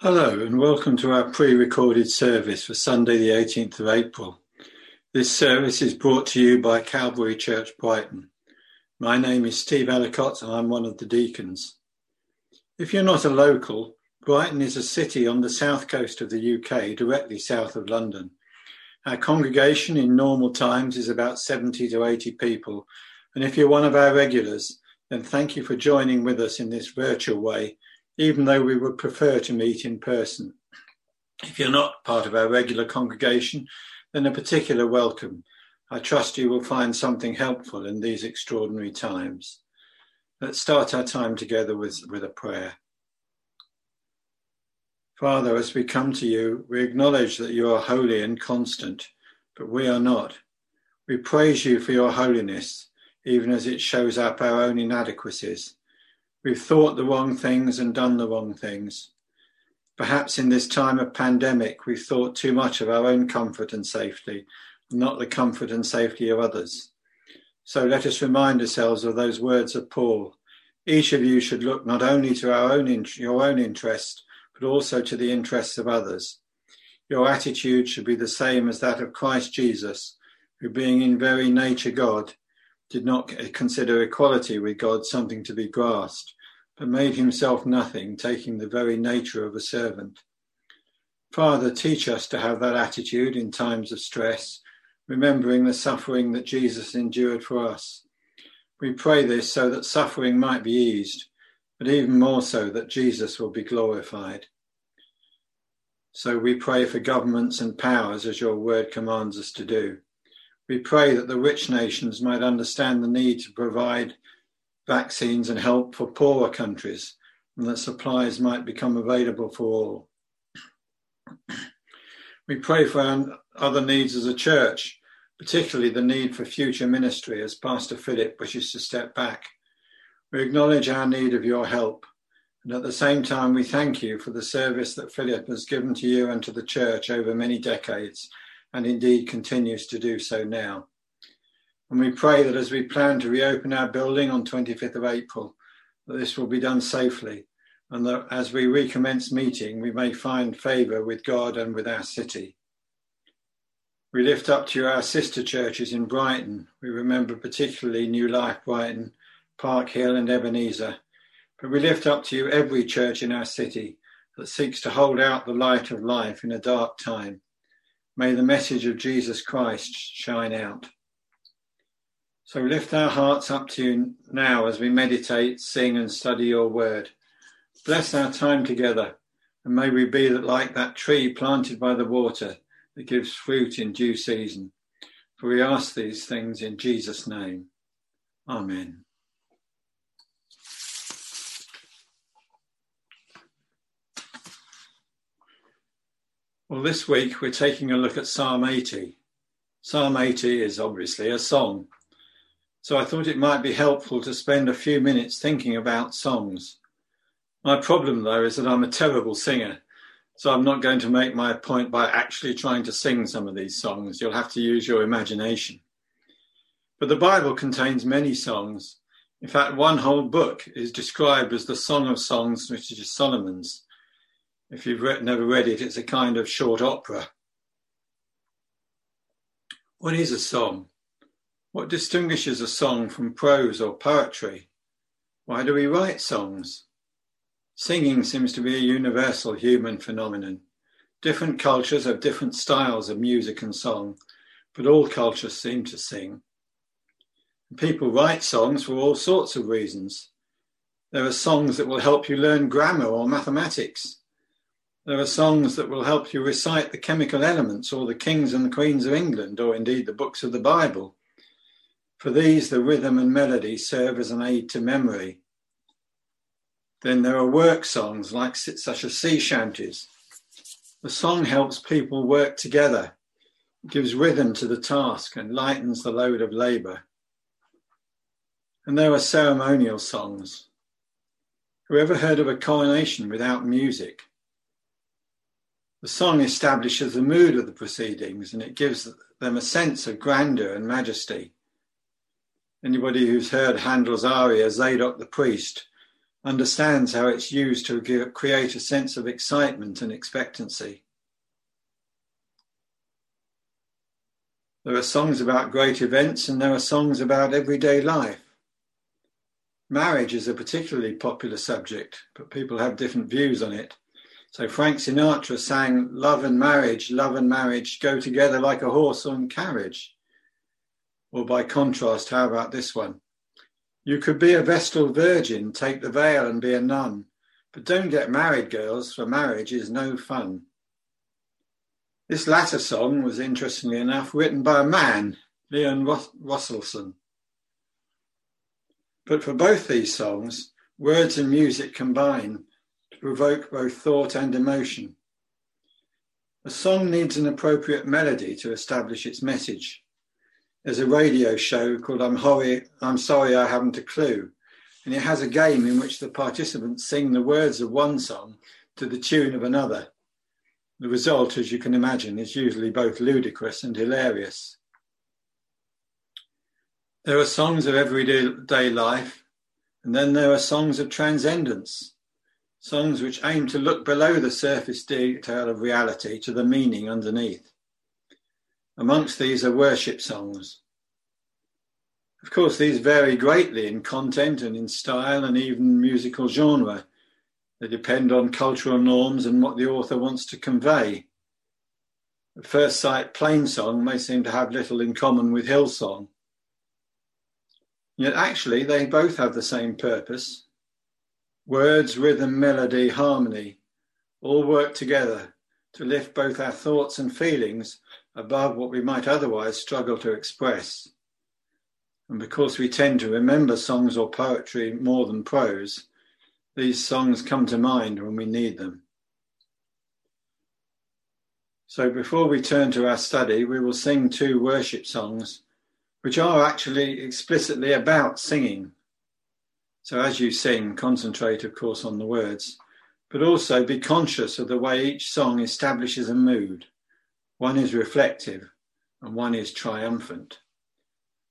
Hello and welcome to our pre-recorded service for Sunday the 18th of April. This service is brought to you by Calvary Church Brighton. My name is Steve Ellicott and I'm one of the deacons. If you're not a local, Brighton is a city on the south coast of the UK, directly south of London. Our congregation in normal times is about 70 to 80 people, and if you're one of our regulars, then thank you for joining with us in this virtual way even though we would prefer to meet in person. If you're not part of our regular congregation, then a particular welcome. I trust you will find something helpful in these extraordinary times. Let's start our time together with, with a prayer. Father, as we come to you, we acknowledge that you are holy and constant, but we are not. We praise you for your holiness, even as it shows up our own inadequacies. We've thought the wrong things and done the wrong things. Perhaps in this time of pandemic, we've thought too much of our own comfort and safety, not the comfort and safety of others. So let us remind ourselves of those words of Paul. Each of you should look not only to our own your own interest, but also to the interests of others. Your attitude should be the same as that of Christ Jesus, who being in very nature God, did not consider equality with God something to be grasped, but made himself nothing, taking the very nature of a servant. Father, teach us to have that attitude in times of stress, remembering the suffering that Jesus endured for us. We pray this so that suffering might be eased, but even more so that Jesus will be glorified. So we pray for governments and powers as your word commands us to do. We pray that the rich nations might understand the need to provide vaccines and help for poorer countries, and that supplies might become available for all. we pray for our other needs as a church, particularly the need for future ministry as Pastor Philip wishes to step back. We acknowledge our need of your help, and at the same time, we thank you for the service that Philip has given to you and to the church over many decades, and indeed continues to do so now. And we pray that as we plan to reopen our building on 25th of April, that this will be done safely and that as we recommence meeting, we may find favour with God and with our city. We lift up to you our sister churches in Brighton. We remember particularly New Life Brighton, Park Hill, and Ebenezer. But we lift up to you every church in our city that seeks to hold out the light of life in a dark time. May the message of Jesus Christ shine out. So lift our hearts up to you now as we meditate, sing, and study your word. Bless our time together, and may we be like that tree planted by the water that gives fruit in due season. For we ask these things in Jesus' name. Amen. Well, this week we're taking a look at Psalm 80. Psalm 80 is obviously a song so I thought it might be helpful to spend a few minutes thinking about songs. My problem, though, is that I'm a terrible singer, so I'm not going to make my point by actually trying to sing some of these songs. You'll have to use your imagination. But the Bible contains many songs. In fact, one whole book is described as the Song of Songs, which is Solomon's. If you've read, never read it, it's a kind of short opera. What is a song? What distinguishes a song from prose or poetry? Why do we write songs? Singing seems to be a universal human phenomenon. Different cultures have different styles of music and song, but all cultures seem to sing. People write songs for all sorts of reasons. There are songs that will help you learn grammar or mathematics. There are songs that will help you recite the chemical elements or the kings and the queens of England, or indeed the books of the Bible. For these, the rhythm and melody serve as an aid to memory. Then there are work songs like such as sea shanties. The song helps people work together, gives rhythm to the task, and lightens the load of labour. And there are ceremonial songs. Whoever heard of a coronation without music? The song establishes the mood of the proceedings and it gives them a sense of grandeur and majesty. Anybody who's heard Handel's aria, Zadok the priest, understands how it's used to give, create a sense of excitement and expectancy. There are songs about great events and there are songs about everyday life. Marriage is a particularly popular subject, but people have different views on it. So Frank Sinatra sang, Love and marriage, love and marriage go together like a horse and carriage. Or by contrast, how about this one? You could be a Vestal Virgin, take the veil and be a nun. But don't get married, girls, for marriage is no fun. This latter song was, interestingly enough, written by a man, Leon Rosselson. But for both these songs, words and music combine to provoke both thought and emotion. A song needs an appropriate melody to establish its message. There's a radio show called I'm, I'm Sorry I Haven't a Clue, and it has a game in which the participants sing the words of one song to the tune of another. The result, as you can imagine, is usually both ludicrous and hilarious. There are songs of everyday life, and then there are songs of transcendence, songs which aim to look below the surface detail of reality to the meaning underneath. Amongst these are worship songs. Of course, these vary greatly in content and in style and even musical genre. They depend on cultural norms and what the author wants to convey. At first sight, plain-song may seem to have little in common with Hillsong. Yet actually, they both have the same purpose. Words, rhythm, melody, harmony all work together to lift both our thoughts and feelings above what we might otherwise struggle to express. And because we tend to remember songs or poetry more than prose, these songs come to mind when we need them. So before we turn to our study, we will sing two worship songs, which are actually explicitly about singing. So as you sing, concentrate, of course, on the words, but also be conscious of the way each song establishes a mood. One is reflective and one is triumphant.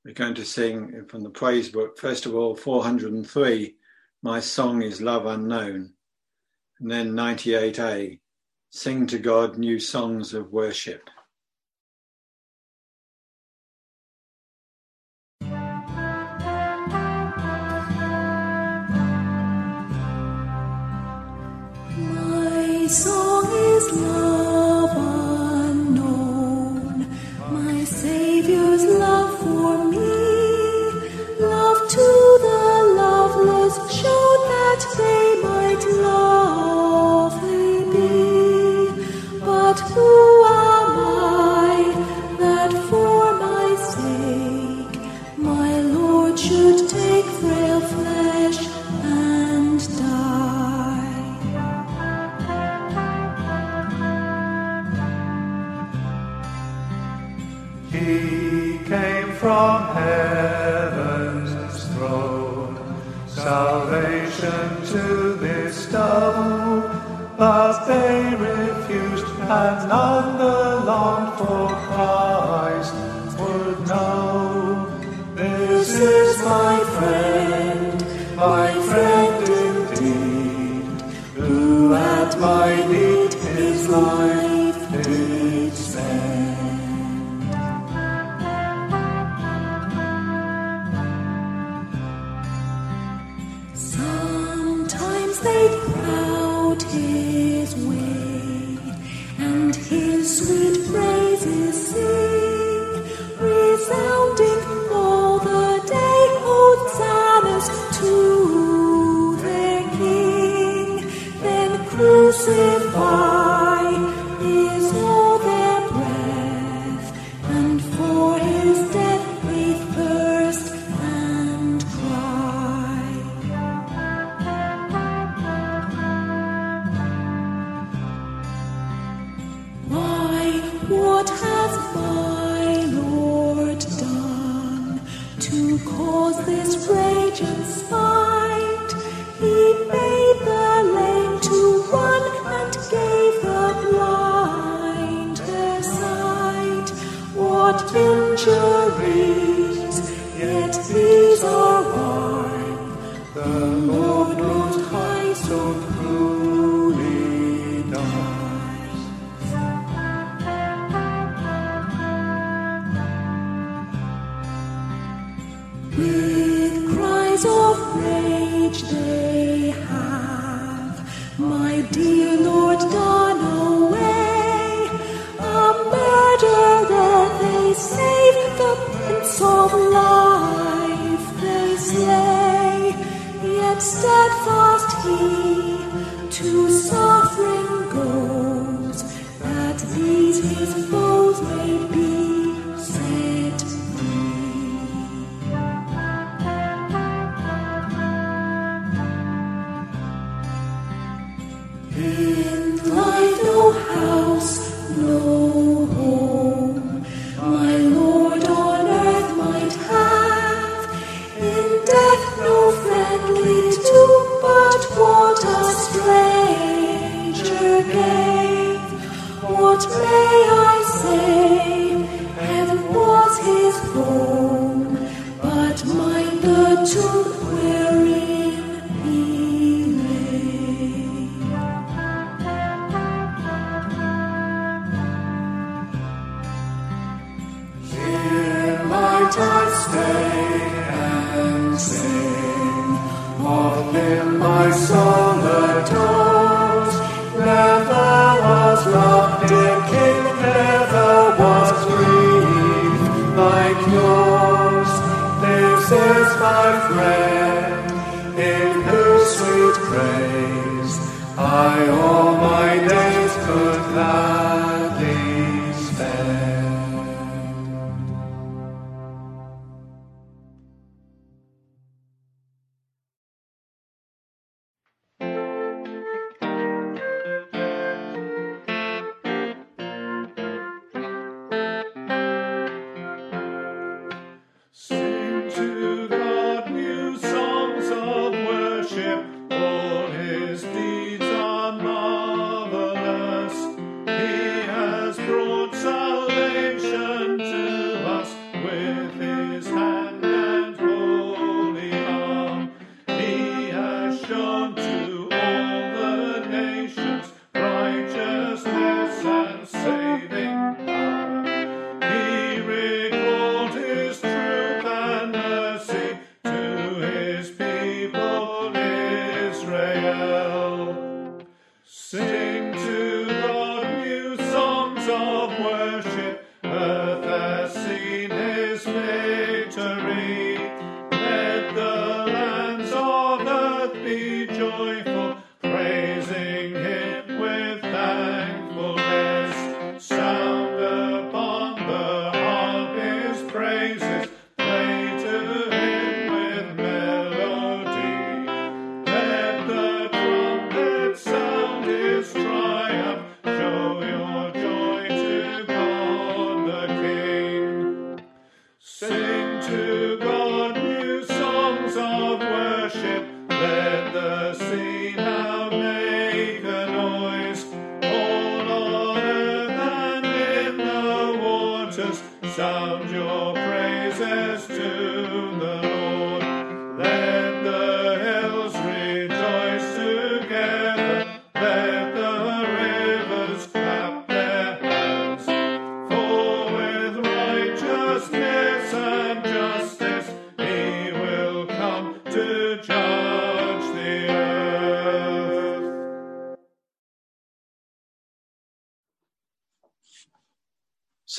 We're going to sing from the praise book, first of all, 403, My Song is Love Unknown. And then 98a, Sing to God New Songs of Worship. My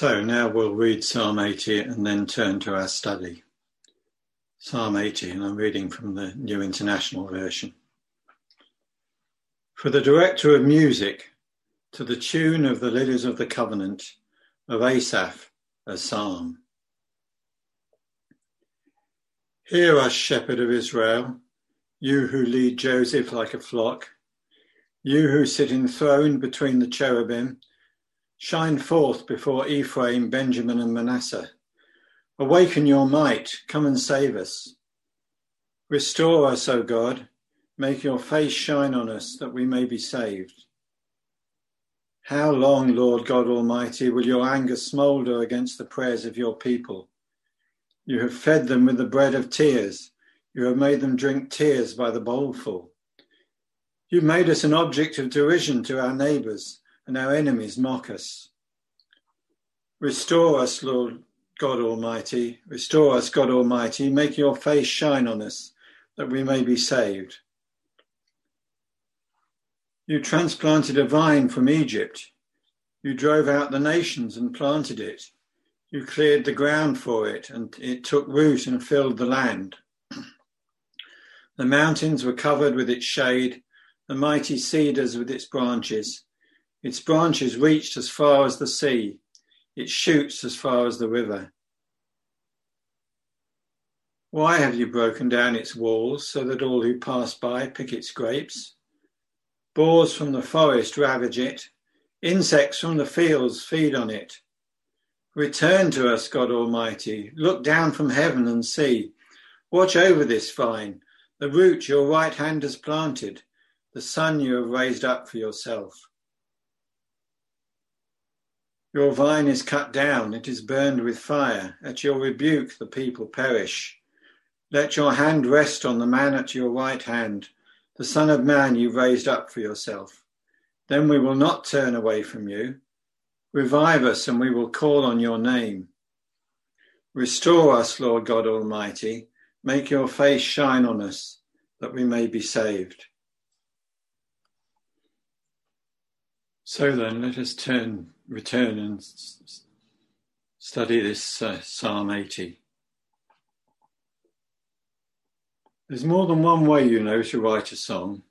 So now we'll read Psalm 80 and then turn to our study. Psalm 80, and I'm reading from the New International Version. For the director of music, to the tune of the Lilies of the Covenant of Asaph, a psalm. Hear us, shepherd of Israel, you who lead Joseph like a flock, you who sit enthroned between the cherubim Shine forth before Ephraim, Benjamin, and Manasseh. Awaken your might, come and save us. Restore us, O God, make your face shine on us that we may be saved. How long, Lord God Almighty, will your anger smoulder against the prayers of your people? You have fed them with the bread of tears. You have made them drink tears by the bowlful. You made us an object of derision to our neighbors and our enemies mock us. Restore us, Lord God Almighty. Restore us, God Almighty. Make your face shine on us that we may be saved. You transplanted a vine from Egypt. You drove out the nations and planted it. You cleared the ground for it, and it took root and filled the land. The mountains were covered with its shade, the mighty cedars with its branches. Its branches reached as far as the sea, its shoots as far as the river. Why have you broken down its walls so that all who pass by pick its grapes? Boars from the forest ravage it, insects from the fields feed on it. Return to us, God Almighty. Look down from heaven and see. Watch over this vine, the root your right hand has planted, the son you have raised up for yourself. Your vine is cut down, it is burned with fire. At your rebuke, the people perish. Let your hand rest on the man at your right hand, the Son of Man you raised up for yourself. Then we will not turn away from you. Revive us, and we will call on your name. Restore us, Lord God Almighty. Make your face shine on us, that we may be saved. So then, let us turn return and study this uh, Psalm 80. There's more than one way, you know, to write a song.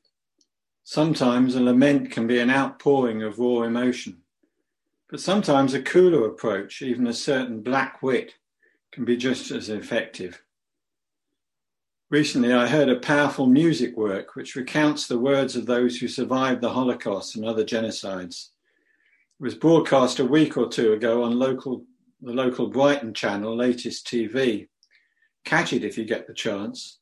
Sometimes a lament can be an outpouring of raw emotion, but sometimes a cooler approach, even a certain black wit, can be just as effective. Recently, I heard a powerful music work which recounts the words of those who survived the Holocaust and other genocides. It was broadcast a week or two ago on local, the local Brighton channel, Latest TV. Catch it if you get the chance.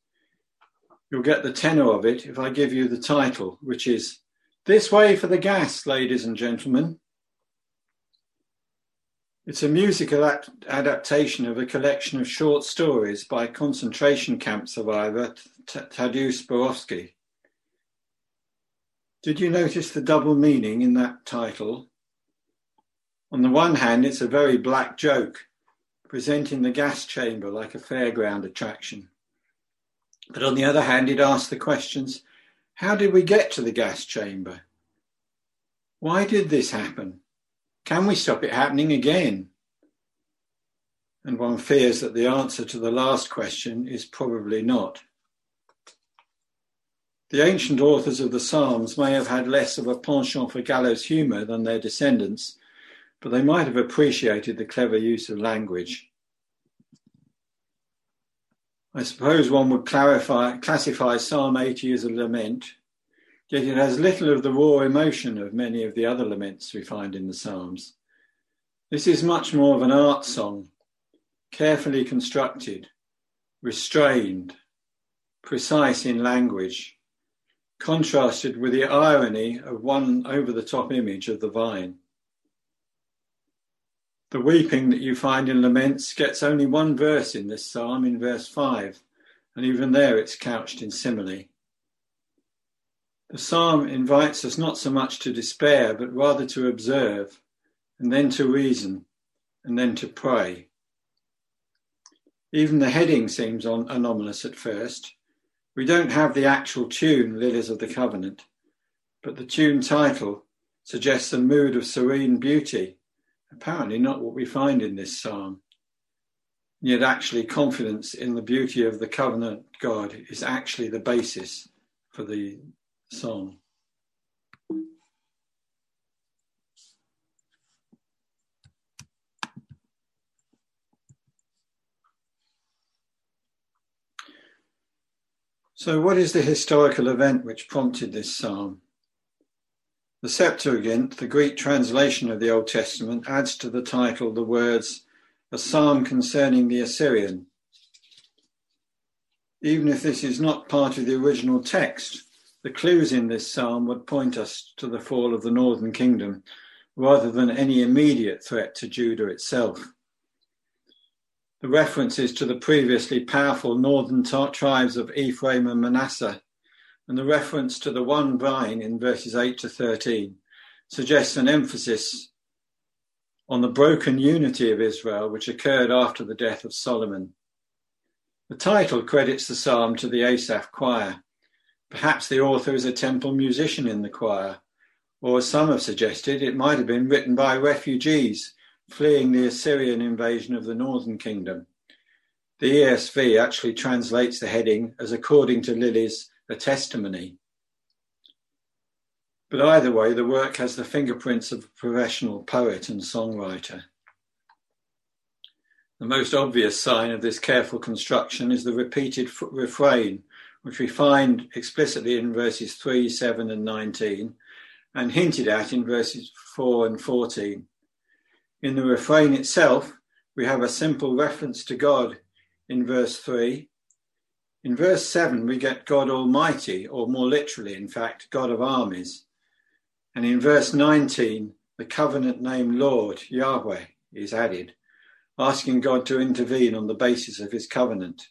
You'll get the tenor of it if I give you the title, which is This Way for the Gas, ladies and gentlemen. It's a musical adaptation of a collection of short stories by concentration camp survivor Tadeusz Borowski. Did you notice the double meaning in that title? On the one hand, it's a very black joke, presenting the gas chamber like a fairground attraction. But on the other hand, it asks the questions how did we get to the gas chamber? Why did this happen? Can we stop it happening again? And one fears that the answer to the last question is probably not. The ancient authors of the Psalms may have had less of a penchant for gallows humour than their descendants, but they might have appreciated the clever use of language. I suppose one would clarify, classify Psalm 80 as a lament, yet it has little of the raw emotion of many of the other laments we find in the Psalms. This is much more of an art song, carefully constructed, restrained, precise in language, contrasted with the irony of one over the top image of the vine. The weeping that you find in laments gets only one verse in this psalm, in verse 5, and even there it's couched in simile. The psalm invites us not so much to despair, but rather to observe, and then to reason, and then to pray. Even the heading seems on, anomalous at first. We don't have the actual tune, Lilies of the Covenant, but the tune title suggests a mood of serene beauty apparently not what we find in this psalm. Yet, actually, confidence in the beauty of the covenant God is actually the basis for the song. So, what is the historical event which prompted this psalm? The Septuagint, the Greek translation of the Old Testament, adds to the title the words, a psalm concerning the Assyrian. Even if this is not part of the original text, the clues in this psalm would point us to the fall of the northern kingdom rather than any immediate threat to Judah itself. The references to the previously powerful northern t- tribes of Ephraim and Manasseh and the reference to the one vine in verses 8 to 13 suggests an emphasis on the broken unity of Israel which occurred after the death of Solomon. The title credits the psalm to the Asaph choir. Perhaps the author is a temple musician in the choir, or as some have suggested, it might have been written by refugees fleeing the Assyrian invasion of the northern kingdom. The ESV actually translates the heading as according to Lilies a testimony. But either way, the work has the fingerprints of a professional poet and songwriter. The most obvious sign of this careful construction is the repeated f- refrain, which we find explicitly in verses 3, 7, and 19, and hinted at in verses 4 and 14. In the refrain itself, we have a simple reference to God in verse 3. In verse 7, we get God Almighty, or more literally, in fact, God of armies. And in verse 19, the covenant name Lord, Yahweh, is added, asking God to intervene on the basis of his covenant.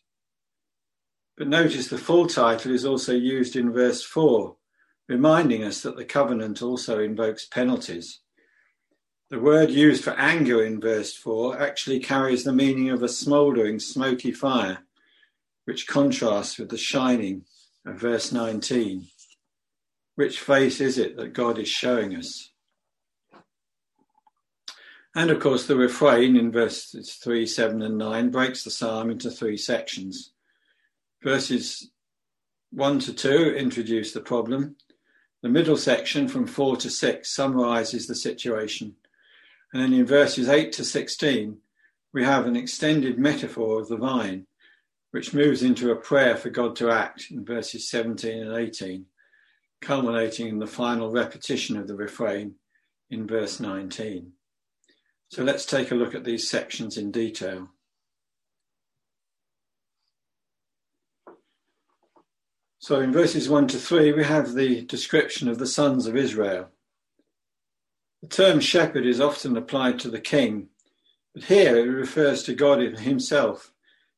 But notice the full title is also used in verse 4, reminding us that the covenant also invokes penalties. The word used for anger in verse 4 actually carries the meaning of a smouldering, smoky fire, which contrasts with the shining of verse 19. Which face is it that God is showing us? And of course, the refrain in verses 3, 7, and 9 breaks the psalm into three sections. Verses 1 to 2 introduce the problem. The middle section from 4 to 6 summarizes the situation. And then in verses 8 to 16, we have an extended metaphor of the vine, which moves into a prayer for God to act in verses 17 and 18 culminating in the final repetition of the refrain in verse 19. So let's take a look at these sections in detail. So in verses 1 to 3, we have the description of the sons of Israel. The term shepherd is often applied to the king, but here it refers to God himself,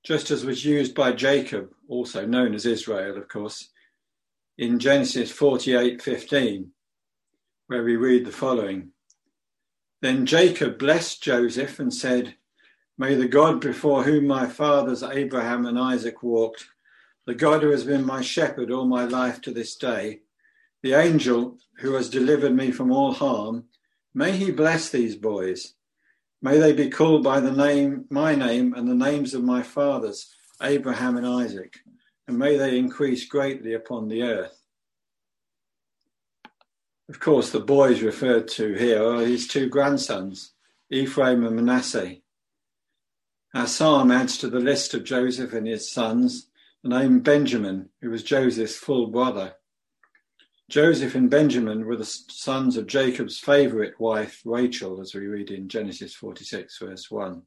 just as was used by Jacob, also known as Israel, of course, in Genesis 48:15, where we read the following. Then Jacob blessed Joseph and said, May the God before whom my fathers Abraham and Isaac walked, the God who has been my shepherd all my life to this day, the angel who has delivered me from all harm, may he bless these boys. May they be called by the name, my name, and the names of my fathers, Abraham and Isaac and may they increase greatly upon the earth. Of course, the boys referred to here are his two grandsons, Ephraim and Manasseh. Our psalm adds to the list of Joseph and his sons the name Benjamin, who was Joseph's full brother. Joseph and Benjamin were the sons of Jacob's favourite wife, Rachel, as we read in Genesis 46, verse 1.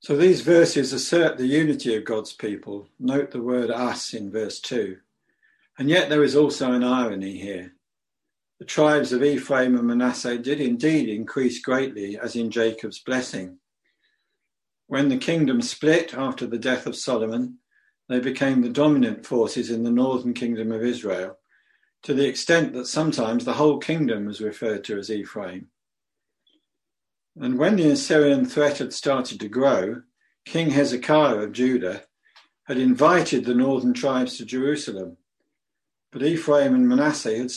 So these verses assert the unity of God's people. Note the word us in verse 2. And yet there is also an irony here. The tribes of Ephraim and Manasseh did indeed increase greatly, as in Jacob's blessing. When the kingdom split after the death of Solomon, they became the dominant forces in the northern kingdom of Israel, to the extent that sometimes the whole kingdom was referred to as Ephraim. And when the Assyrian threat had started to grow, King Hezekiah of Judah had invited the northern tribes to Jerusalem. But Ephraim and Manasseh had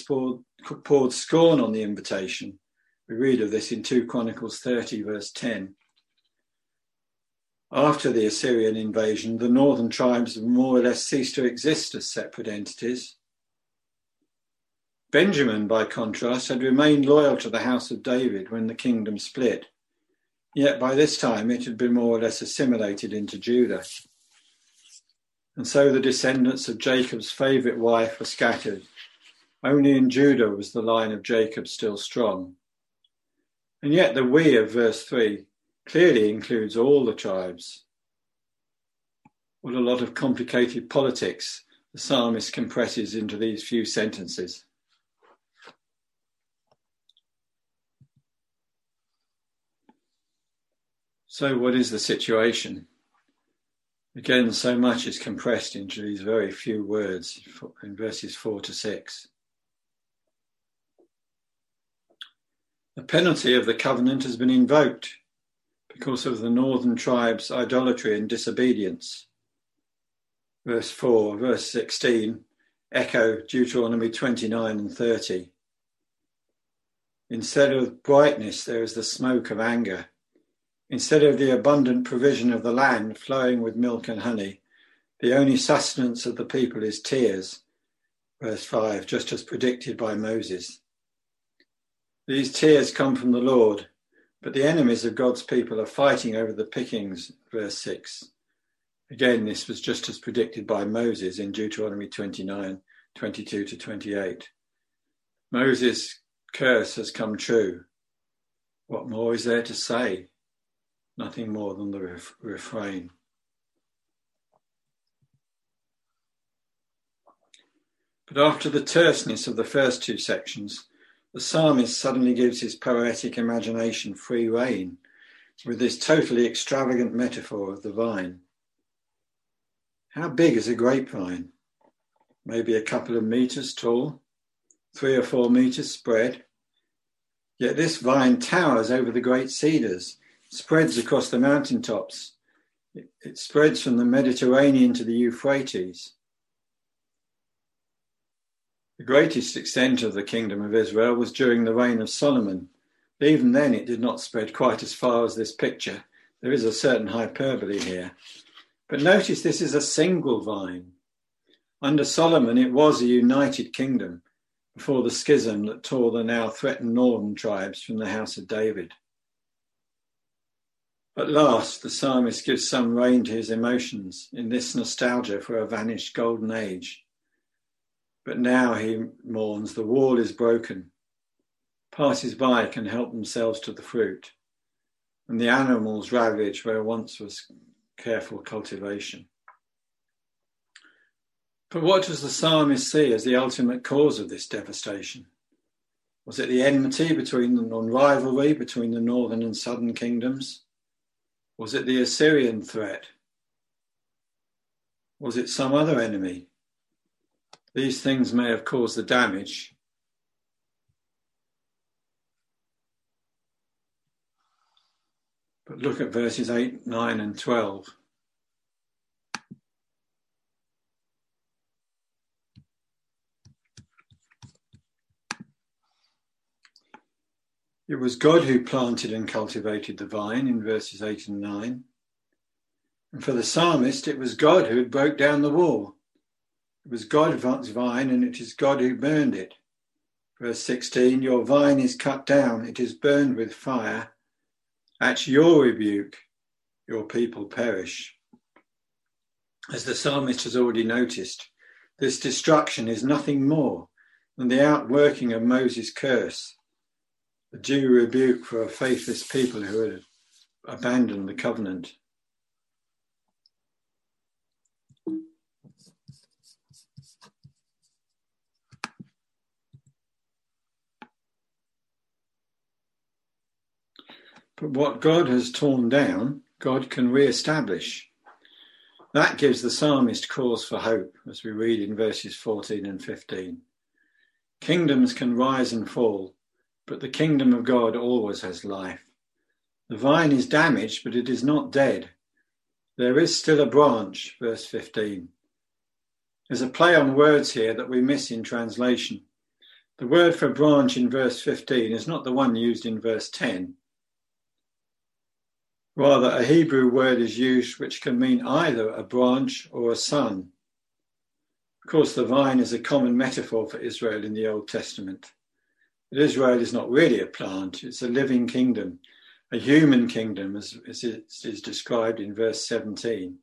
poured, scorn on the invitation. We read of this in 2 Chronicles 30, verse 10. After the Assyrian invasion, the northern tribes more or less ceased to exist as separate entities. Benjamin, by contrast, had remained loyal to the house of David when the kingdom split. Yet by this time it had been more or less assimilated into Judah. And so the descendants of Jacob's favourite wife were scattered. Only in Judah was the line of Jacob still strong. And yet the we of verse 3 clearly includes all the tribes. What a lot of complicated politics the psalmist compresses into these few sentences. So, what is the situation? Again, so much is compressed into these very few words in verses 4 to 6. The penalty of the covenant has been invoked. Because of the northern tribes' idolatry and disobedience. Verse 4, verse 16 echo Deuteronomy 29 and 30. Instead of brightness, there is the smoke of anger. Instead of the abundant provision of the land flowing with milk and honey, the only sustenance of the people is tears. Verse 5, just as predicted by Moses. These tears come from the Lord, but the enemies of God's people are fighting over the pickings. Verse 6. Again, this was just as predicted by Moses in Deuteronomy 29 22 to 28. Moses' curse has come true. What more is there to say? Nothing more than the ref- refrain. But after the terseness of the first two sections, the psalmist suddenly gives his poetic imagination free rein with this totally extravagant metaphor of the vine. How big is a grapevine? Maybe a couple of meters tall, three or four meters spread. Yet this vine towers over the great cedars, spreads across the mountain tops. It, it spreads from the Mediterranean to the Euphrates. The greatest extent of the kingdom of Israel was during the reign of Solomon. But Even then, it did not spread quite as far as this picture. There is a certain hyperbole here. But notice this is a single vine. Under Solomon, it was a united kingdom before the schism that tore the now threatened northern tribes from the house of David. At last, the psalmist gives some rein to his emotions in this nostalgia for a vanished golden age. But now he mourns the wall is broken. Passers by can help themselves to the fruit, and the animals ravage where once was careful cultivation. But what does the psalmist see as the ultimate cause of this devastation? Was it the enmity between the non rivalry between the northern and southern kingdoms? Was it the Assyrian threat? Was it some other enemy? These things may have caused the damage. But look at verses 8, 9, and 12. It was God who planted and cultivated the vine in verses 8 and 9. And for the psalmist, it was God who had broke down the wall. It was God's vine, and it is God who burned it. Verse 16 Your vine is cut down, it is burned with fire. At your rebuke, your people perish. As the psalmist has already noticed, this destruction is nothing more than the outworking of Moses' curse, a due rebuke for a faithless people who had abandoned the covenant. But what God has torn down, God can re-establish. That gives the psalmist cause for hope, as we read in verses 14 and 15. Kingdoms can rise and fall, but the kingdom of God always has life. The vine is damaged, but it is not dead. There is still a branch, verse 15. There's a play on words here that we miss in translation. The word for branch in verse 15 is not the one used in verse 10. Rather, a Hebrew word is used which can mean either a branch or a son. Of course, the vine is a common metaphor for Israel in the Old Testament. But Israel is not really a plant, it's a living kingdom, a human kingdom, as, as it is described in verse 17.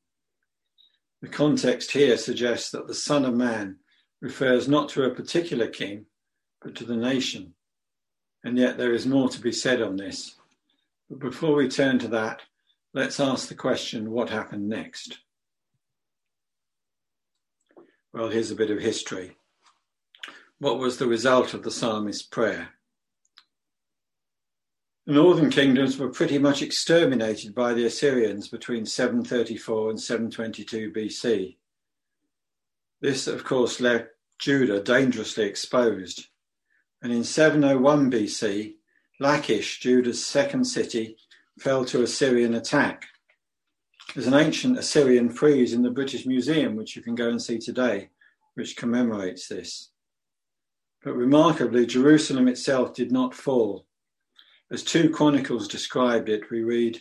The context here suggests that the Son of Man refers not to a particular king, but to the nation. And yet there is more to be said on this. But before we turn to that, let's ask the question what happened next? Well, here's a bit of history. What was the result of the psalmist's prayer? The northern kingdoms were pretty much exterminated by the Assyrians between 734 and 722 BC. This, of course, left Judah dangerously exposed. And in 701 BC, Lachish, Judah's second city, fell to Assyrian attack. There's an ancient Assyrian frieze in the British Museum, which you can go and see today, which commemorates this. But remarkably, Jerusalem itself did not fall. As 2 Chronicles described it, we read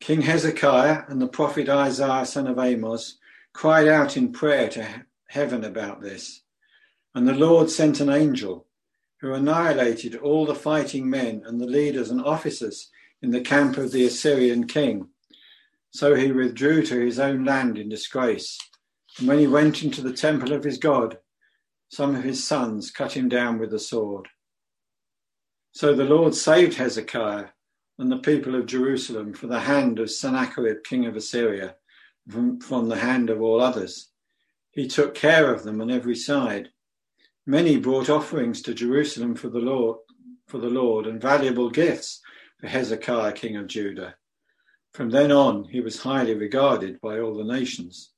King Hezekiah and the prophet Isaiah, son of Amos, cried out in prayer to heaven about this. And the Lord sent an angel who annihilated all the fighting men and the leaders and officers in the camp of the Assyrian king. So he withdrew to his own land in disgrace. And when he went into the temple of his God, some of his sons cut him down with the sword. So the Lord saved Hezekiah and the people of Jerusalem from the hand of Sennacherib, king of Assyria, from, from the hand of all others. He took care of them on every side. Many brought offerings to Jerusalem for the Lord, for the Lord, and valuable gifts for Hezekiah, king of Judah. From then on, he was highly regarded by all the nations.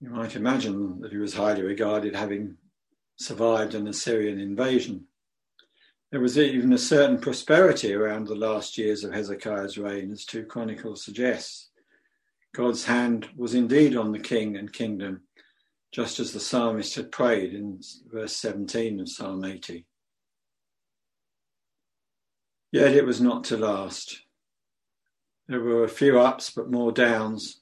You might imagine that he was highly regarded, having survived an Assyrian invasion. There was even a certain prosperity around the last years of Hezekiah's reign, as 2 Chronicles suggests. God's hand was indeed on the king and kingdom, just as the psalmist had prayed in verse 17 of Psalm 80. Yet it was not to last. There were a few ups but more downs.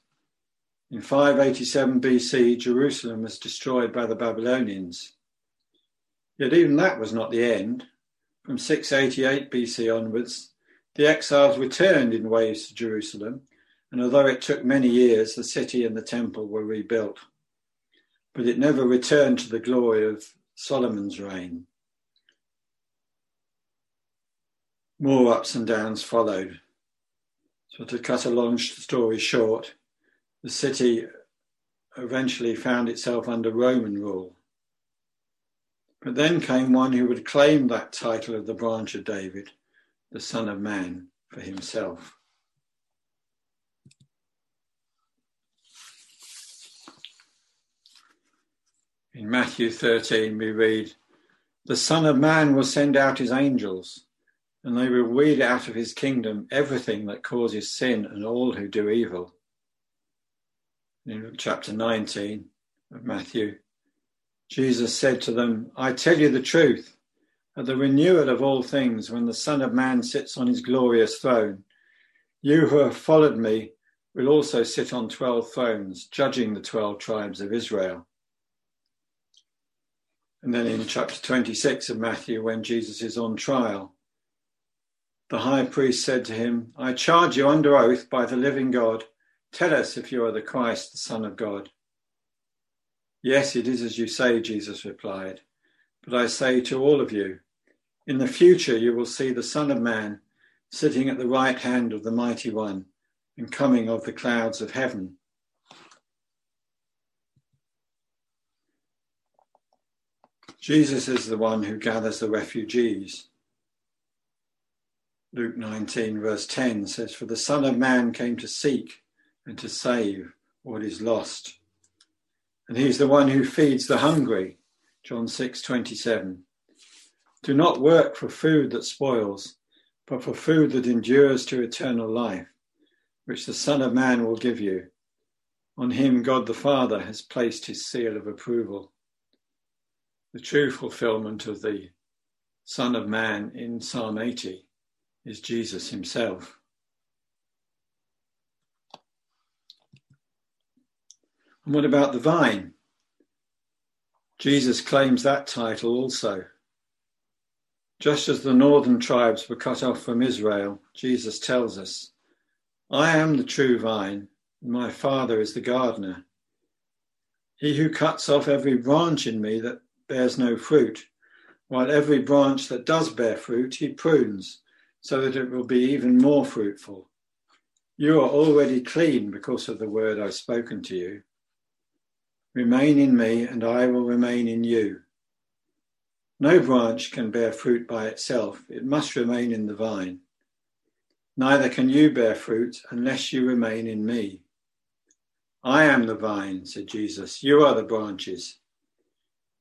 In 587 BC, Jerusalem was destroyed by the Babylonians. Yet even that was not the end. From 688 BC onwards, the exiles returned in waves to Jerusalem, and although it took many years, the city and the temple were rebuilt. But it never returned to the glory of Solomon's reign. More ups and downs followed. So, to cut a long story short, the city eventually found itself under Roman rule. But then came one who would claim that title of the branch of David, the Son of Man, for himself. In Matthew 13, we read, The Son of Man will send out his angels, and they will weed out of his kingdom everything that causes sin and all who do evil. In chapter 19 of Matthew, Jesus said to them, I tell you the truth, at the renewal of all things, when the Son of Man sits on his glorious throne, you who have followed me will also sit on 12 thrones, judging the 12 tribes of Israel. And then in chapter 26 of Matthew, when Jesus is on trial, the high priest said to him, I charge you under oath by the living God, tell us if you are the Christ, the Son of God. Yes, it is as you say, Jesus replied. But I say to all of you, in the future you will see the Son of Man sitting at the right hand of the Mighty One and coming of the clouds of heaven. Jesus is the one who gathers the refugees. Luke 19, verse 10 says, For the Son of Man came to seek and to save what is lost. And he's the one who feeds the hungry. John 6:27. Do not work for food that spoils, but for food that endures to eternal life, which the Son of Man will give you. On him God the Father has placed his seal of approval. The true fulfillment of the Son of Man in Psalm 80 is Jesus himself. And what about the vine? Jesus claims that title also. Just as the northern tribes were cut off from Israel, Jesus tells us, I am the true vine, and my Father is the gardener. He who cuts off every branch in me that bears no fruit, while every branch that does bear fruit he prunes, so that it will be even more fruitful. You are already clean because of the word I've spoken to you. Remain in me, and I will remain in you. No branch can bear fruit by itself, it must remain in the vine. Neither can you bear fruit unless you remain in me. I am the vine, said Jesus. You are the branches.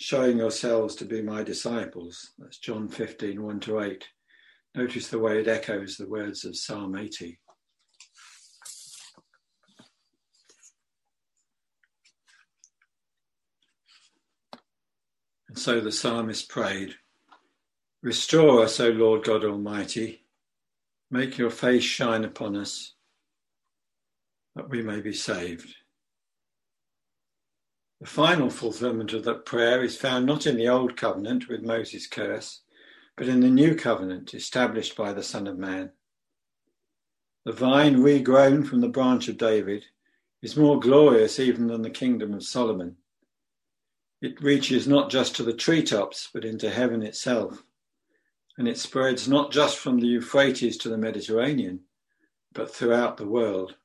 showing yourselves to be my disciples. That's John 15, 1 to 8. Notice the way it echoes the words of Psalm 80. And so the psalmist prayed Restore us, O Lord God Almighty. Make your face shine upon us, that we may be saved. The final fulfillment of that prayer is found not in the Old Covenant with Moses' curse, but in the New Covenant established by the Son of Man. The vine regrown from the branch of David is more glorious even than the kingdom of Solomon. It reaches not just to the treetops, but into heaven itself. And it spreads not just from the Euphrates to the Mediterranean, but throughout the world.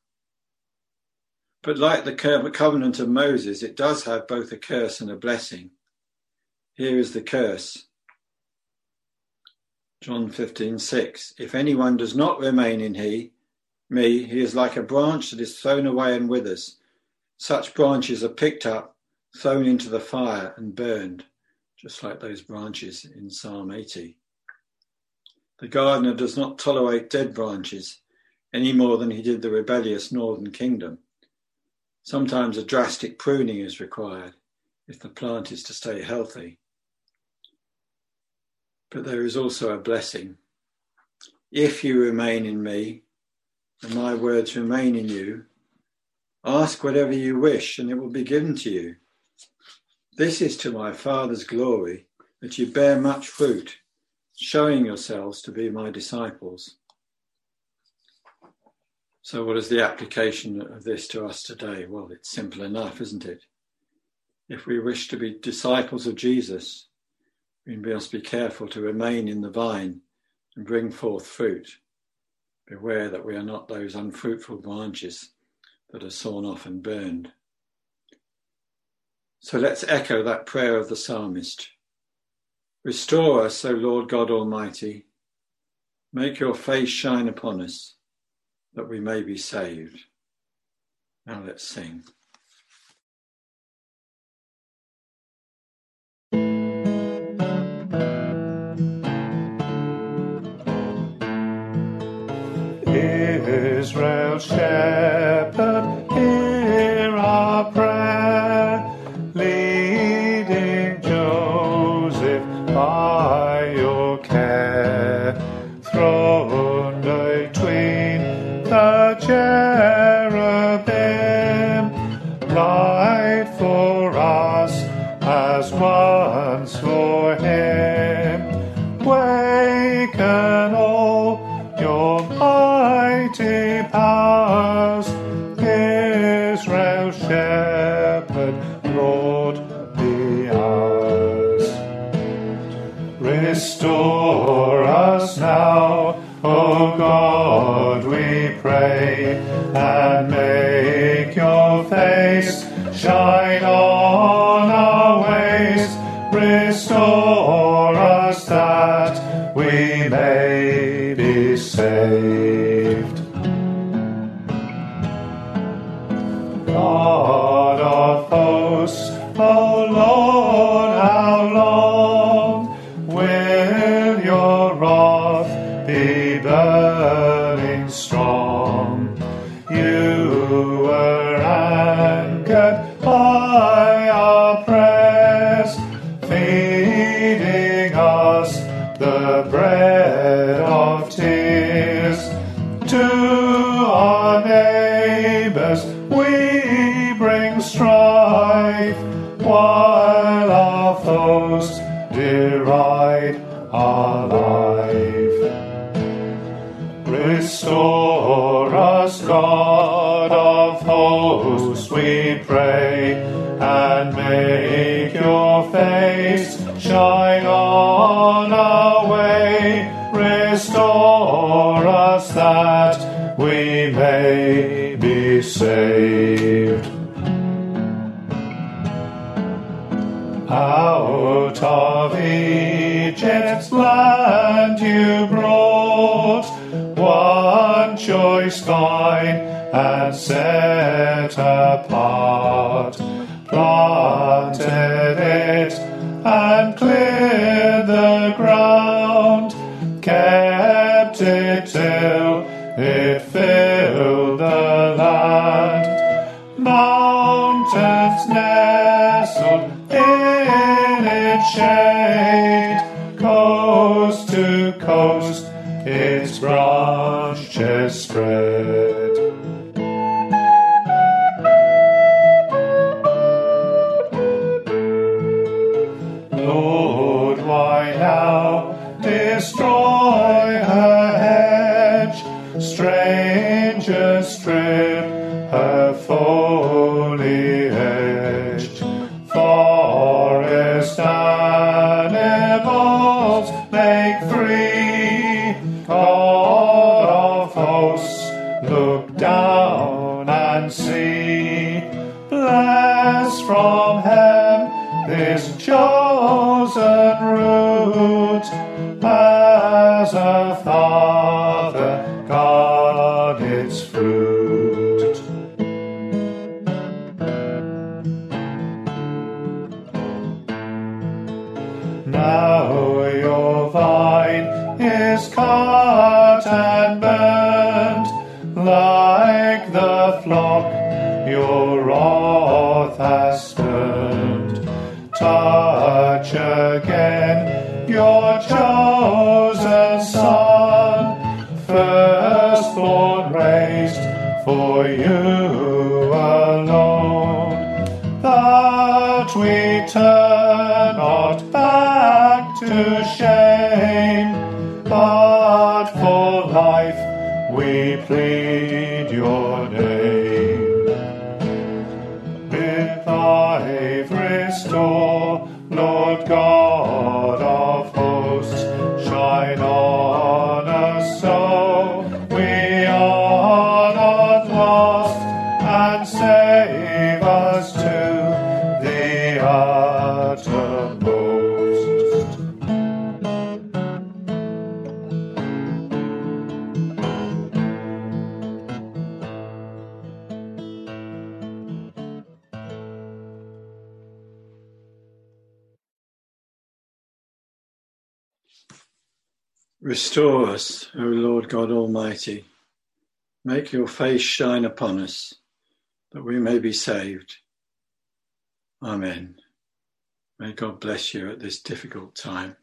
But like the covenant of Moses, it does have both a curse and a blessing. Here is the curse. John 15, 6. If anyone does not remain in he, me, he is like a branch that is thrown away and withers. Such branches are picked up thrown into the fire and burned, just like those branches in Psalm 80. The gardener does not tolerate dead branches any more than he did the rebellious northern kingdom. Sometimes a drastic pruning is required if the plant is to stay healthy. But there is also a blessing. If you remain in me and my words remain in you, ask whatever you wish and it will be given to you. This is to my Father's glory, that you bear much fruit, showing yourselves to be my disciples. So, what is the application of this to us today? Well, it's simple enough, isn't it? If we wish to be disciples of Jesus, we must be careful to remain in the vine and bring forth fruit. Beware that we are not those unfruitful branches that are sawn off and burned. So let's echo that prayer of the psalmist. Restore us, O Lord God Almighty. Make your face shine upon us, that we may be saved. Now let's sing. Israel shepherd shine it it filled the land. Mountains nestled in its shade, coast to coast wrath. Touch again your chosen son, firstborn raised for you alone that we turn not back to shame, Restore us, O Lord God Almighty. Make your face shine upon us, that we may be saved. Amen. May God bless you at this difficult time.